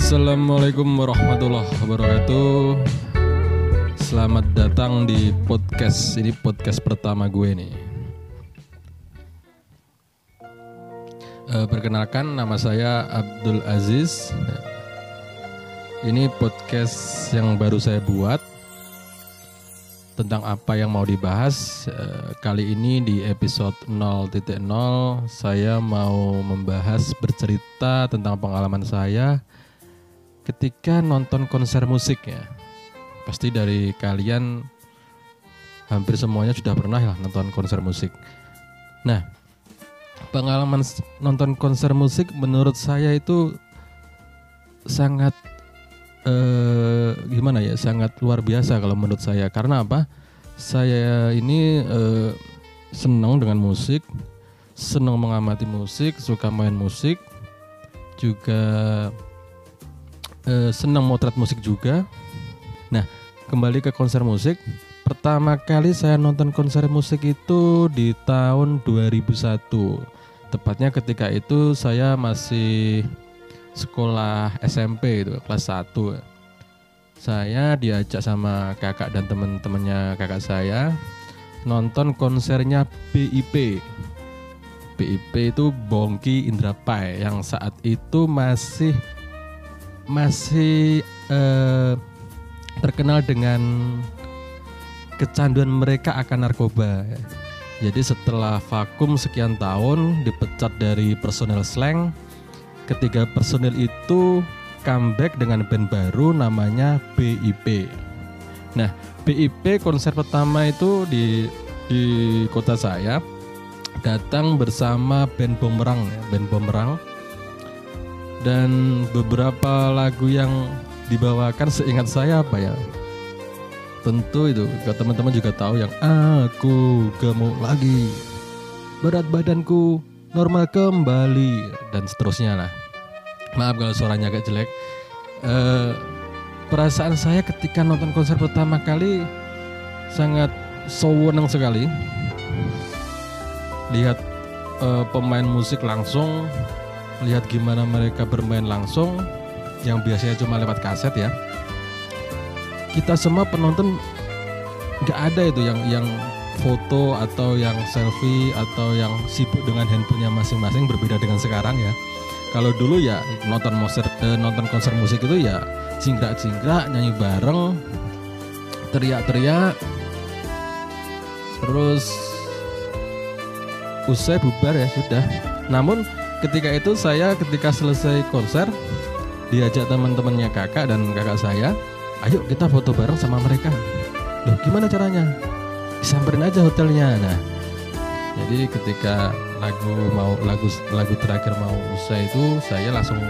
Assalamualaikum warahmatullahi wabarakatuh. Selamat datang di podcast ini podcast pertama gue nih. Eh, perkenalkan nama saya Abdul Aziz. Ini podcast yang baru saya buat tentang apa yang mau dibahas. Eh, kali ini di episode 0.0 saya mau membahas bercerita tentang pengalaman saya ketika nonton konser musik ya pasti dari kalian hampir semuanya sudah pernah ya nonton konser musik. Nah pengalaman nonton konser musik menurut saya itu sangat eh, gimana ya sangat luar biasa kalau menurut saya. Karena apa? Saya ini eh, senang dengan musik senang mengamati musik suka main musik juga eh, senang motret musik juga. Nah, kembali ke konser musik. Pertama kali saya nonton konser musik itu di tahun 2001. Tepatnya ketika itu saya masih sekolah SMP itu, kelas 1. Saya diajak sama kakak dan teman-temannya kakak saya nonton konsernya BIP. BIP itu Bongki Indrapai yang saat itu masih masih eh, terkenal dengan kecanduan mereka akan narkoba. Jadi setelah vakum sekian tahun dipecat dari personel slang, ketiga personel itu comeback dengan band baru namanya BIP. Nah, BIP konser pertama itu di di kota saya datang bersama band Bumerang ya, band Bumerang dan beberapa lagu yang dibawakan seingat saya apa ya? Tentu itu kalau teman-teman juga tahu yang aku gemuk lagi. Berat badanku normal kembali dan seterusnya lah. Maaf kalau suaranya agak jelek. Eh, perasaan saya ketika nonton konser pertama kali sangat sewenang sekali. Lihat eh, pemain musik langsung lihat gimana mereka bermain langsung yang biasanya cuma lewat kaset ya. Kita semua penonton nggak ada itu yang yang foto atau yang selfie atau yang sibuk dengan handphonenya masing-masing berbeda dengan sekarang ya. Kalau dulu ya nonton konser eh, nonton konser musik itu ya jingkrak-jingkrak nyanyi bareng teriak-teriak terus usai bubar ya sudah. Namun ketika itu saya ketika selesai konser diajak teman-temannya kakak dan kakak saya ayo kita foto bareng sama mereka. Loh gimana caranya? Disamperin aja hotelnya. Nah jadi ketika lagu mau lagu lagu terakhir mau usai itu saya langsung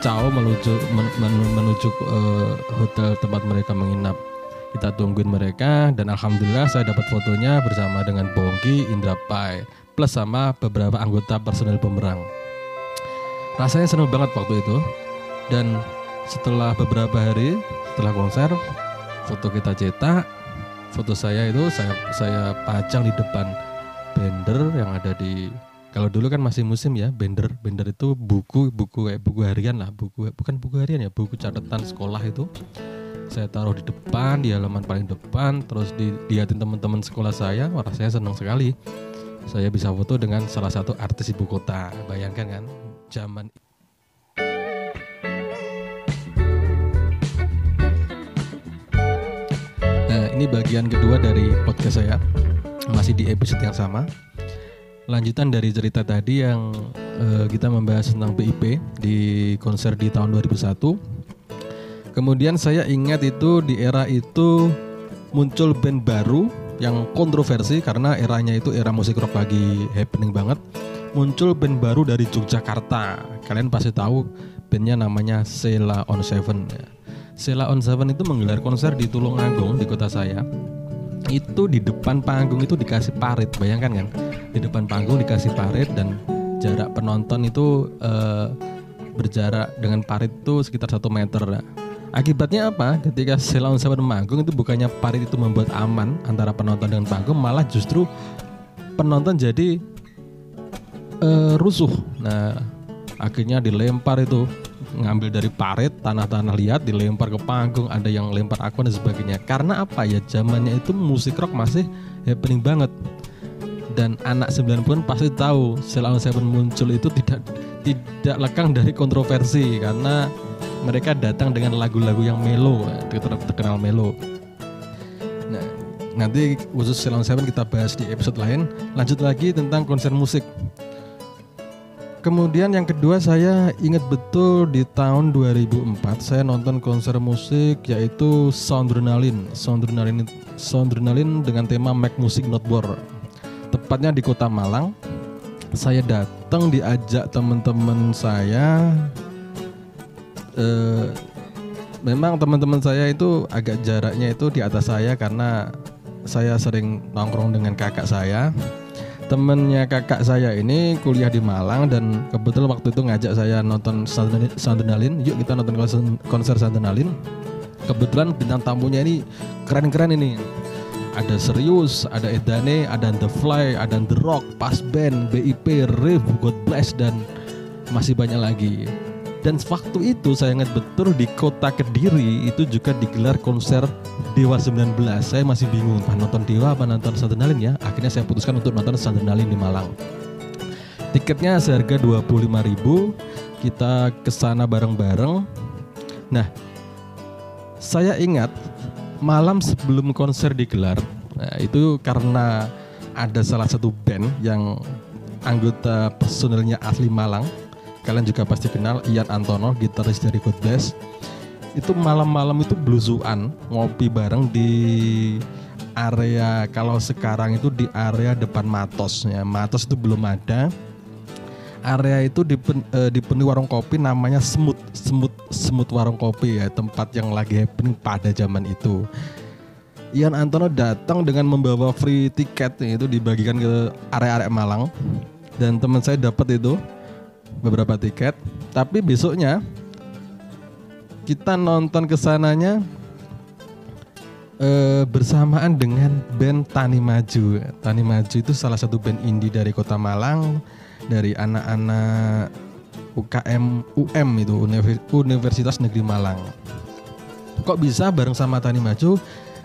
caw menuju men- men- menuju eh, hotel tempat mereka menginap. Kita tungguin mereka dan alhamdulillah saya dapat fotonya bersama dengan Bongki Indra Pai plus sama beberapa anggota personel pemerang rasanya seneng banget waktu itu. Dan setelah beberapa hari setelah konser foto kita cetak foto saya itu saya saya pajang di depan banner yang ada di kalau dulu kan masih musim ya banner banner itu buku buku kayak buku harian lah buku bukan buku harian ya buku catatan sekolah itu. Saya taruh di depan di halaman paling depan terus dilihatin teman-teman sekolah saya wah rasanya senang sekali saya bisa foto dengan salah satu artis ibu kota bayangkan kan zaman Nah, ini bagian kedua dari podcast saya. Masih di episode yang sama. Lanjutan dari cerita tadi yang eh, kita membahas tentang BIP di konser di tahun 2001. Kemudian saya ingat itu di era itu muncul band baru yang kontroversi karena eranya itu era musik rock lagi happening banget. Muncul band baru dari Yogyakarta. Kalian pasti tahu bandnya namanya Sela on Seven ya. Sela on Seven itu menggelar konser di Tulungagung di kota saya. Itu di depan panggung itu dikasih parit, bayangkan kan? Di depan panggung dikasih parit dan jarak penonton itu eh, berjarak dengan parit itu sekitar satu meter. Akibatnya apa? Ketika on Seven manggung itu bukannya parit itu membuat aman antara penonton dengan panggung, malah justru penonton jadi eh, rusuh. Nah, akhirnya dilempar itu ngambil dari parit tanah-tanah liat dilempar ke panggung ada yang lempar akun dan sebagainya karena apa ya zamannya itu musik rock masih happening banget dan anak 90 pasti tahu Sheila Seven muncul itu tidak tidak lekang dari kontroversi karena mereka datang dengan lagu-lagu yang melo terkenal melo nah nanti khusus Sheila Seven kita bahas di episode lain lanjut lagi tentang konser musik Kemudian yang kedua saya ingat betul di tahun 2004 saya nonton konser musik yaitu Soundrenalin. Soundrenalin Soundrenalin dengan tema Make Music Not Bore. Tepatnya di Kota Malang. Saya datang diajak teman-teman saya eh, memang teman-teman saya itu agak jaraknya itu di atas saya karena saya sering nongkrong dengan kakak saya. Temennya kakak saya ini kuliah di Malang dan kebetulan waktu itu ngajak saya nonton Sandunalin yuk kita nonton konser, Sandunalin kebetulan bintang tamunya ini keren-keren ini. Ada serius, ada Edane, ada The Fly, ada The Rock, Pas Band, BIP, Riff, God Bless dan masih banyak lagi. Dan waktu itu saya ingat betul di kota Kediri itu juga digelar konser Dewa 19. Saya masih bingung apa nonton Dewa apa nonton Sandernalin ya. Akhirnya saya putuskan untuk nonton Sandernalin di Malang. Tiketnya seharga 25.000. Kita ke sana bareng-bareng. Nah, saya ingat malam sebelum konser digelar. Nah, itu karena ada salah satu band yang anggota personilnya asli Malang kalian juga pasti kenal Ian Antono gitaris dari God Bless itu malam-malam itu blusuan ngopi bareng di area kalau sekarang itu di area depan Matos ya Matos itu belum ada. Area itu dipen, uh, dipenuhi warung kopi namanya Semut Semut Semut warung kopi ya tempat yang lagi happening pada zaman itu. Ian Antono datang dengan membawa free tiket itu dibagikan ke area-area Malang. Dan teman saya dapat itu beberapa tiket. Tapi besoknya kita nonton ke sananya eh, bersamaan dengan band Tani Maju. Tani Maju itu salah satu band indie dari kota Malang dari anak-anak UKM UM itu Universitas Negeri Malang. Kok bisa bareng sama Tani Maju?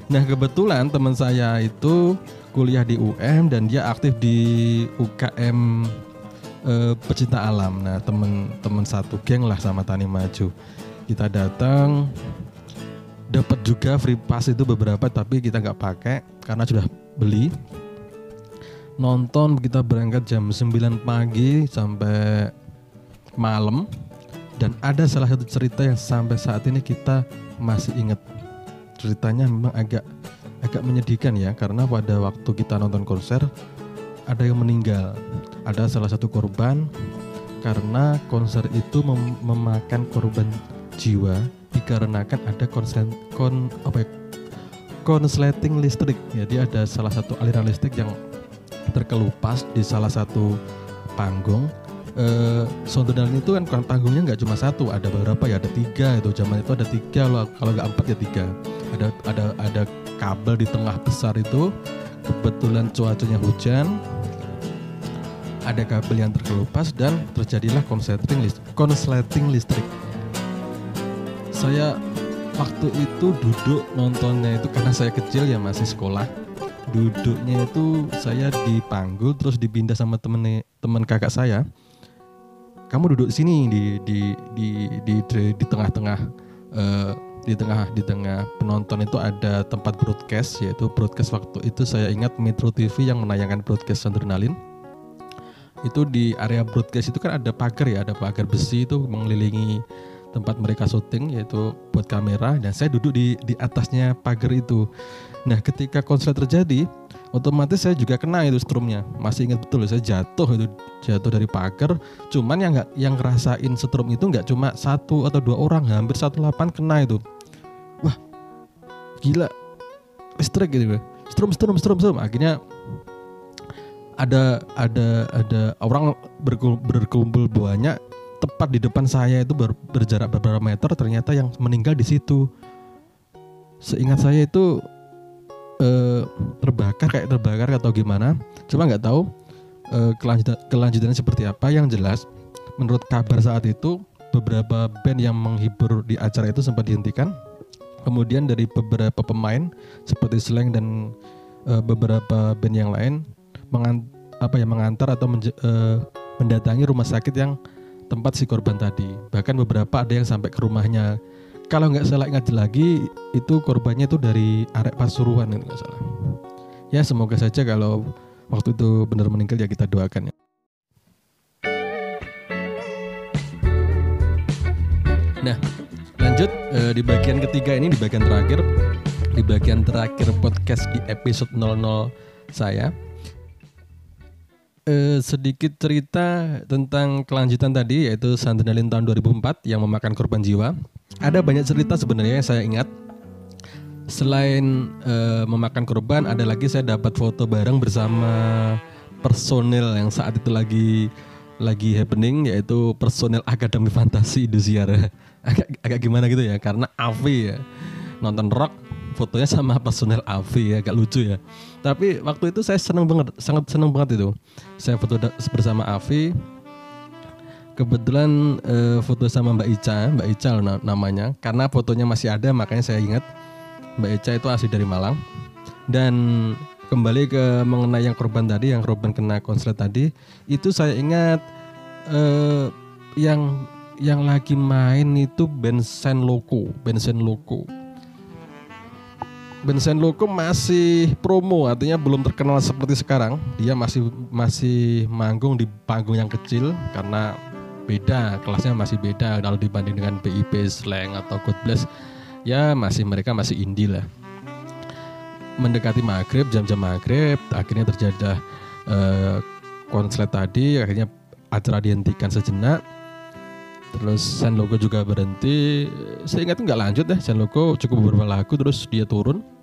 Nah kebetulan teman saya itu kuliah di UM dan dia aktif di UKM uh, pecinta alam. Nah, temen-temen satu geng lah sama Tani Maju. Kita datang, dapat juga free pass itu beberapa, tapi kita nggak pakai karena sudah beli. Nonton kita berangkat jam 9 pagi sampai malam dan ada salah satu cerita yang sampai saat ini kita masih ingat ceritanya memang agak agak menyedihkan ya karena pada waktu kita nonton konser ada yang meninggal. Ada salah satu korban karena konser itu mem memakan korban jiwa dikarenakan ada konsen kon apa ya, konsleting listrik. Jadi ada salah satu aliran listrik yang terkelupas di salah satu panggung. Eh, itu kan panggungnya nggak cuma satu, ada beberapa ya, ada tiga itu zaman itu ada tiga loh, kalau nggak empat ya tiga. Ada ada ada kabel di tengah besar itu kebetulan cuacanya hujan ada kabel yang terkelupas dan terjadilah konsleting listrik, konsleting listrik. Saya waktu itu duduk nontonnya itu karena saya kecil ya masih sekolah. Duduknya itu saya dipanggul terus dipindah sama temen teman kakak saya. Kamu duduk sini di di di di di tengah-tengah uh, di tengah di tengah penonton itu ada tempat broadcast yaitu broadcast waktu itu saya ingat Metro TV yang menayangkan broadcast adrenalin itu di area broadcast itu kan ada pagar ya, ada pagar besi itu mengelilingi tempat mereka syuting yaitu buat kamera dan saya duduk di di atasnya pagar itu. Nah, ketika konser terjadi, otomatis saya juga kena itu strumnya. Masih ingat betul saya jatuh itu jatuh dari pagar. Cuman yang nggak yang ngerasain strum itu nggak cuma satu atau dua orang, hampir satu delapan kena itu. Wah, gila listrik gitu. Strum strum strum strum. Akhirnya ada ada ada orang berkumpul banyak tepat di depan saya itu ber, berjarak beberapa meter ternyata yang meninggal di situ seingat saya itu eh, terbakar kayak terbakar atau gimana cuma nggak tahu eh, kelanjutan kelanjutannya seperti apa yang jelas menurut kabar saat itu beberapa band yang menghibur di acara itu sempat dihentikan. Kemudian dari beberapa pemain seperti Slang dan uh, beberapa band yang lain mengan, apa ya mengantar atau menje, uh, mendatangi rumah sakit yang tempat si korban tadi. Bahkan beberapa ada yang sampai ke rumahnya. Kalau nggak salah ingat lagi itu korbannya itu dari arek Pasuruan nggak salah. Ya semoga saja kalau waktu itu benar meninggal ya kita doakan ya. Nah, lanjut uh, di bagian ketiga ini di bagian terakhir di bagian terakhir podcast di episode 00 saya uh, sedikit cerita tentang kelanjutan tadi yaitu Sandrinalin tahun 2004 yang memakan korban jiwa. Ada banyak cerita sebenarnya yang saya ingat. Selain uh, memakan korban, ada lagi saya dapat foto bareng bersama personil yang saat itu lagi lagi happening yaitu personel Akademi Fantasi Indosiar agak agak gimana gitu ya karena Avi ya nonton rock fotonya sama personel Avi ya agak lucu ya. Tapi waktu itu saya seneng banget sangat seneng banget itu. Saya foto bersama Avi kebetulan eh, foto sama Mbak Ica Mbak Ica namanya. Karena fotonya masih ada makanya saya ingat. Mbak Ica itu asli dari Malang. Dan kembali ke mengenai yang korban tadi yang korban kena konslet tadi itu saya ingat eh, yang yang lagi main itu Bensen Loco, Bensen Loco. Bensen Loco masih promo, artinya belum terkenal seperti sekarang. Dia masih masih manggung di panggung yang kecil karena beda, kelasnya masih beda kalau dibanding dengan BIP, Slang atau God Bless. Ya masih mereka masih indie lah. Mendekati maghrib, jam-jam maghrib, akhirnya terjadi uh, konslet tadi, akhirnya acara dihentikan sejenak terus San Logo juga berhenti saya ingat nggak lanjut deh San Logo cukup beberapa lagu terus dia turun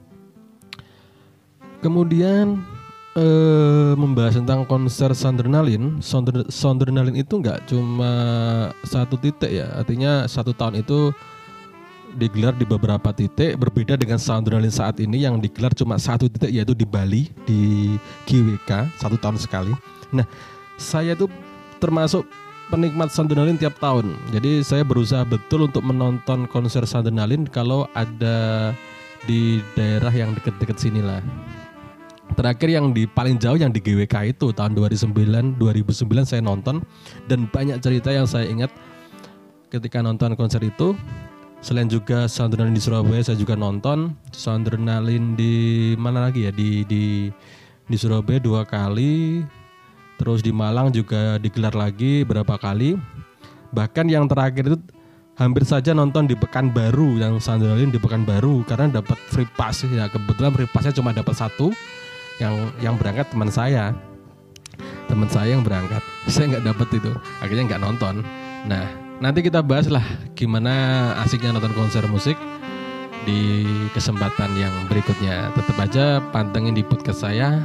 kemudian eh, membahas tentang konser Sondernalin Sonder, itu nggak cuma satu titik ya artinya satu tahun itu digelar di beberapa titik berbeda dengan Sondernalin saat ini yang digelar cuma satu titik yaitu di Bali di GWK satu tahun sekali nah saya tuh termasuk penikmat Sandunalin tiap tahun. Jadi saya berusaha betul untuk menonton konser Sandunalin kalau ada di daerah yang deket-deket sini lah. Terakhir yang di paling jauh yang di GWK itu tahun 2009 2009 saya nonton. Dan banyak cerita yang saya ingat ketika nonton konser itu. Selain juga Sandunalin di Surabaya saya juga nonton. Sandunalin di mana lagi ya? Di di di Surabaya dua kali. Terus di Malang juga digelar lagi berapa kali. Bahkan yang terakhir itu hampir saja nonton di Pekanbaru yang Sandalin di Pekanbaru. Karena dapat free pass ya. Kebetulan free passnya cuma dapat satu yang yang berangkat teman saya. Teman saya yang berangkat. Saya nggak dapat itu. Akhirnya nggak nonton. Nah nanti kita bahas lah gimana asiknya nonton konser musik di kesempatan yang berikutnya. Tetap aja pantengin di podcast saya.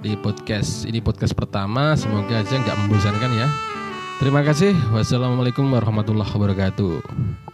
Di podcast ini podcast pertama. Semoga aja nggak membosankan ya. Terima kasih. Wassalamualaikum warahmatullahi wabarakatuh